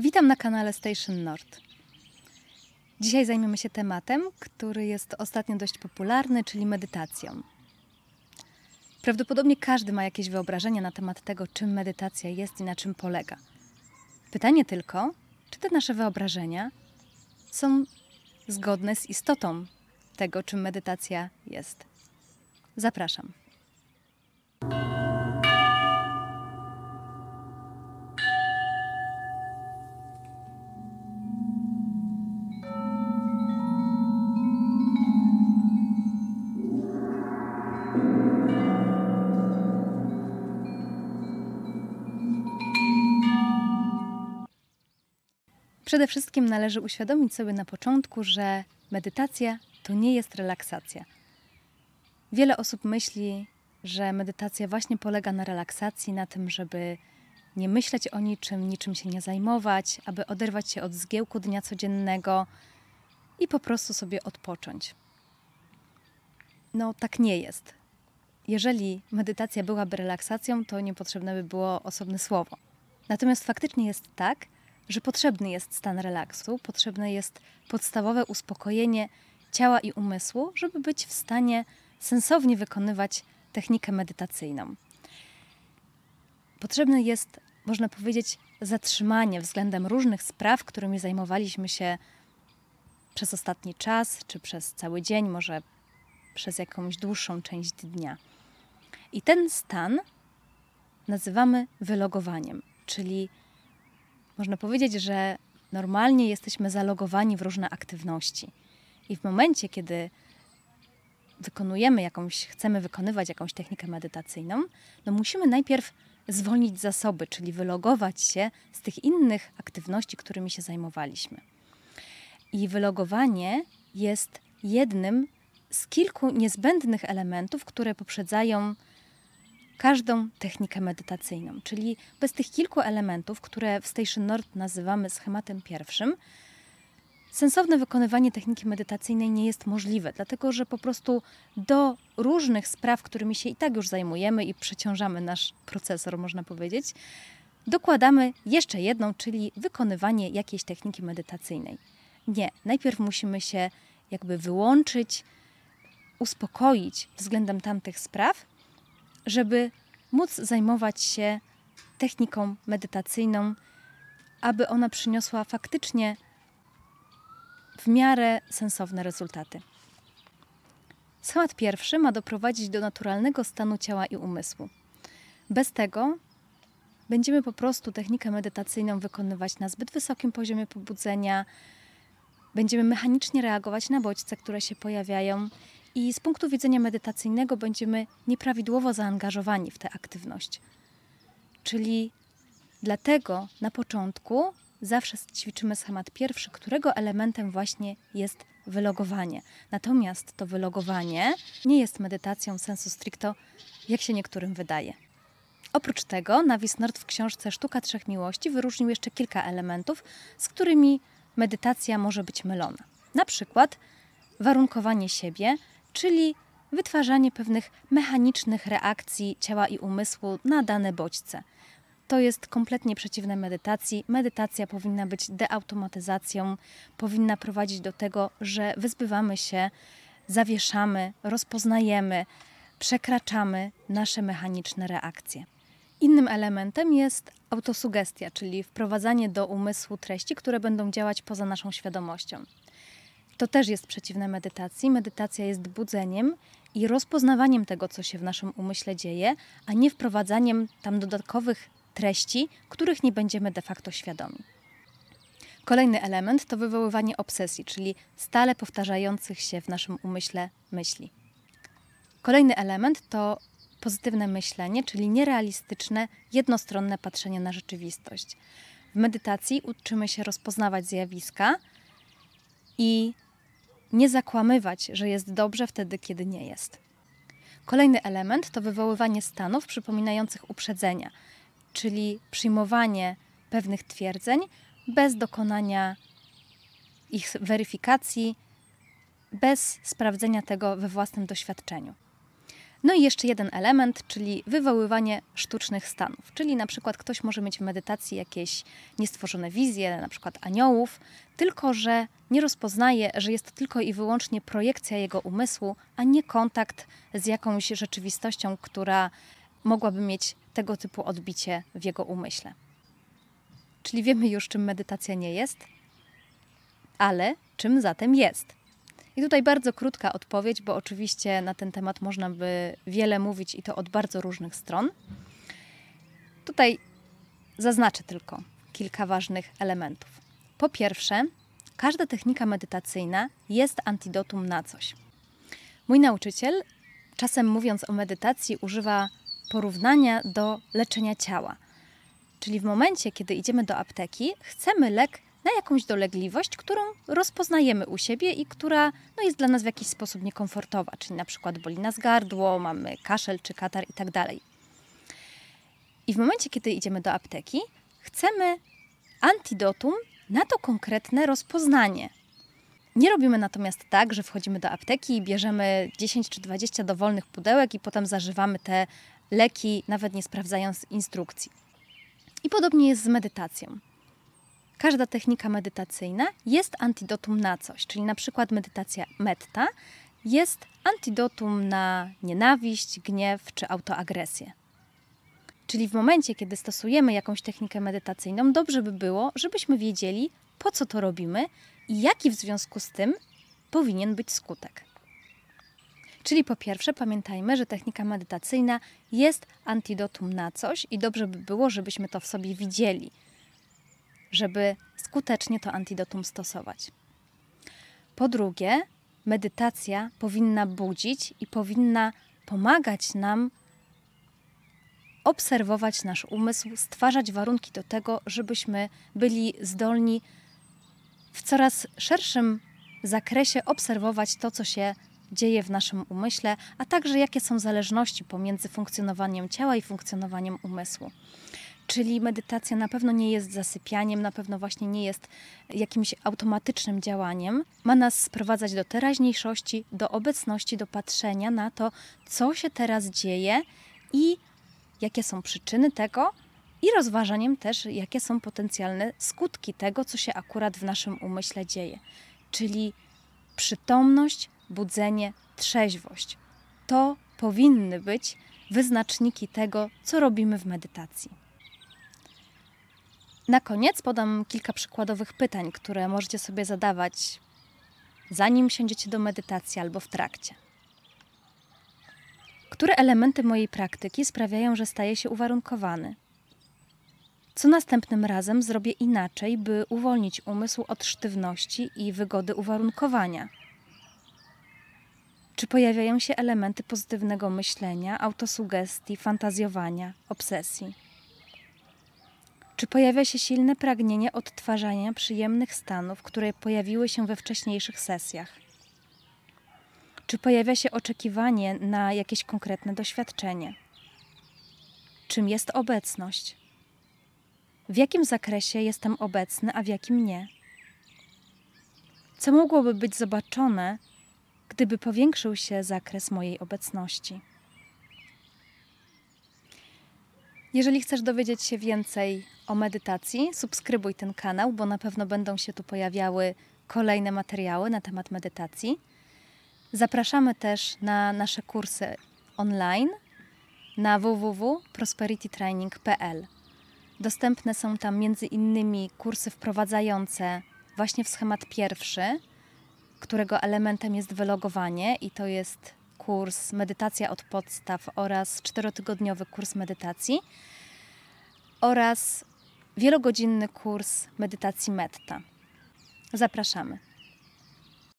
Witam na kanale Station Nord. Dzisiaj zajmiemy się tematem, który jest ostatnio dość popularny, czyli medytacją. Prawdopodobnie każdy ma jakieś wyobrażenie na temat tego, czym medytacja jest i na czym polega. Pytanie tylko, czy te nasze wyobrażenia są zgodne z istotą tego, czym medytacja jest. Zapraszam. Przede wszystkim należy uświadomić sobie na początku, że medytacja to nie jest relaksacja. Wiele osób myśli, że medytacja właśnie polega na relaksacji, na tym, żeby nie myśleć o niczym, niczym się nie zajmować, aby oderwać się od zgiełku dnia codziennego i po prostu sobie odpocząć. No, tak nie jest. Jeżeli medytacja byłaby relaksacją, to niepotrzebne by było osobne słowo. Natomiast faktycznie jest tak, że potrzebny jest stan relaksu, potrzebne jest podstawowe uspokojenie ciała i umysłu, żeby być w stanie sensownie wykonywać technikę medytacyjną. Potrzebne jest, można powiedzieć, zatrzymanie względem różnych spraw, którymi zajmowaliśmy się przez ostatni czas, czy przez cały dzień, może przez jakąś dłuższą część dnia. I ten stan nazywamy wylogowaniem, czyli można powiedzieć, że normalnie jesteśmy zalogowani w różne aktywności. I w momencie, kiedy wykonujemy jakąś, chcemy wykonywać jakąś technikę medytacyjną, no musimy najpierw zwolnić zasoby, czyli wylogować się z tych innych aktywności, którymi się zajmowaliśmy. I wylogowanie jest jednym z kilku niezbędnych elementów, które poprzedzają każdą technikę medytacyjną. Czyli bez tych kilku elementów, które w Station Nord nazywamy schematem pierwszym, sensowne wykonywanie techniki medytacyjnej nie jest możliwe, dlatego że po prostu do różnych spraw, którymi się i tak już zajmujemy i przeciążamy nasz procesor, można powiedzieć, dokładamy jeszcze jedną, czyli wykonywanie jakiejś techniki medytacyjnej. Nie, najpierw musimy się jakby wyłączyć, uspokoić względem tamtych spraw, żeby móc zajmować się techniką medytacyjną, aby ona przyniosła faktycznie w miarę sensowne rezultaty. Schemat pierwszy ma doprowadzić do naturalnego stanu ciała i umysłu. Bez tego będziemy po prostu technikę medytacyjną wykonywać na zbyt wysokim poziomie pobudzenia, będziemy mechanicznie reagować na bodźce, które się pojawiają i z punktu widzenia medytacyjnego będziemy nieprawidłowo zaangażowani w tę aktywność. Czyli dlatego na początku zawsze ćwiczymy schemat pierwszy, którego elementem właśnie jest wylogowanie. Natomiast to wylogowanie nie jest medytacją sensu stricto, jak się niektórym wydaje. Oprócz tego Navis Nord w książce Sztuka Trzech Miłości wyróżnił jeszcze kilka elementów, z którymi medytacja może być mylona. Na przykład warunkowanie siebie, czyli wytwarzanie pewnych mechanicznych reakcji ciała i umysłu na dane bodźce. To jest kompletnie przeciwne medytacji. Medytacja powinna być deautomatyzacją, powinna prowadzić do tego, że wyzbywamy się, zawieszamy, rozpoznajemy, przekraczamy nasze mechaniczne reakcje. Innym elementem jest autosugestia, czyli wprowadzanie do umysłu treści, które będą działać poza naszą świadomością. To też jest przeciwne medytacji. Medytacja jest budzeniem i rozpoznawaniem tego, co się w naszym umyśle dzieje, a nie wprowadzaniem tam dodatkowych treści, których nie będziemy de facto świadomi. Kolejny element to wywoływanie obsesji, czyli stale powtarzających się w naszym umyśle myśli. Kolejny element to pozytywne myślenie, czyli nierealistyczne, jednostronne patrzenie na rzeczywistość. W medytacji uczymy się rozpoznawać zjawiska i nie zakłamywać, że jest dobrze wtedy, kiedy nie jest. Kolejny element to wywoływanie stanów przypominających uprzedzenia, czyli przyjmowanie pewnych twierdzeń bez dokonania ich weryfikacji, bez sprawdzenia tego we własnym doświadczeniu. No i jeszcze jeden element, czyli wywoływanie sztucznych stanów. Czyli na przykład ktoś może mieć w medytacji jakieś niestworzone wizje, na przykład aniołów, tylko że nie rozpoznaje, że jest to tylko i wyłącznie projekcja jego umysłu, a nie kontakt z jakąś rzeczywistością, która mogłaby mieć tego typu odbicie w jego umyśle. Czyli wiemy już, czym medytacja nie jest, ale czym zatem jest. I tutaj bardzo krótka odpowiedź, bo oczywiście na ten temat można by wiele mówić i to od bardzo różnych stron. Tutaj zaznaczę tylko kilka ważnych elementów. Po pierwsze, każda technika medytacyjna jest antidotum na coś. Mój nauczyciel, czasem mówiąc o medytacji, używa porównania do leczenia ciała. Czyli w momencie, kiedy idziemy do apteki, chcemy lek na jakąś dolegliwość, którą rozpoznajemy u siebie i która no, jest dla nas w jakiś sposób niekomfortowa, czyli na przykład boli nas gardło, mamy kaszel czy katar i tak dalej. I w momencie, kiedy idziemy do apteki, chcemy antidotum na to konkretne rozpoznanie. Nie robimy natomiast tak, że wchodzimy do apteki i bierzemy 10 czy 20 dowolnych pudełek i potem zażywamy te leki, nawet nie sprawdzając instrukcji. I podobnie jest z medytacją. Każda technika medytacyjna jest antidotum na coś, czyli na przykład medytacja metta jest antidotum na nienawiść, gniew czy autoagresję. Czyli w momencie, kiedy stosujemy jakąś technikę medytacyjną, dobrze by było, żebyśmy wiedzieli, po co to robimy i jaki w związku z tym powinien być skutek. Czyli po pierwsze, pamiętajmy, że technika medytacyjna jest antidotum na coś i dobrze by było, żebyśmy to w sobie widzieli, żeby skutecznie to antidotum stosować. Po drugie, medytacja powinna budzić i powinna pomagać nam obserwować nasz umysł, stwarzać warunki do tego, żebyśmy byli zdolni w coraz szerszym zakresie obserwować to, co się dzieje w naszym umyśle, a także jakie są zależności pomiędzy funkcjonowaniem ciała i funkcjonowaniem umysłu. Czyli medytacja na pewno nie jest zasypianiem, na pewno właśnie nie jest jakimś automatycznym działaniem. Ma nas sprowadzać do teraźniejszości, do obecności, do patrzenia na to, co się teraz dzieje i jakie są przyczyny tego, i rozważaniem też, jakie są potencjalne skutki tego, co się akurat w naszym umyśle dzieje. Czyli przytomność, budzenie, trzeźwość. To powinny być wyznaczniki tego, co robimy w medytacji. Na koniec podam kilka przykładowych pytań, które możecie sobie zadawać zanim siądziecie do medytacji albo w trakcie. Które elementy mojej praktyki sprawiają, że staję się uwarunkowany? Co następnym razem zrobię inaczej, by uwolnić umysł od sztywności i wygody uwarunkowania? Czy pojawiają się elementy pozytywnego myślenia, autosugestii, fantazjowania, obsesji? Czy pojawia się silne pragnienie odtwarzania przyjemnych stanów, które pojawiły się we wcześniejszych sesjach? Czy pojawia się oczekiwanie na jakieś konkretne doświadczenie? Czym jest obecność? W jakim zakresie jestem obecny, a w jakim nie? Co mogłoby być zobaczone, gdyby powiększył się zakres mojej obecności? Jeżeli chcesz dowiedzieć się więcej o medytacji, subskrybuj ten kanał, bo na pewno będą się tu pojawiały kolejne materiały na temat medytacji. Zapraszamy też na nasze kursy online na www.prosperitytraining.pl. Dostępne są tam między innymi kursy wprowadzające właśnie w schemat pierwszy, którego elementem jest wylogowanie i to jest kurs Medytacja od podstaw oraz czterotygodniowy kurs medytacji oraz wielogodzinny kurs medytacji Metta. Zapraszamy.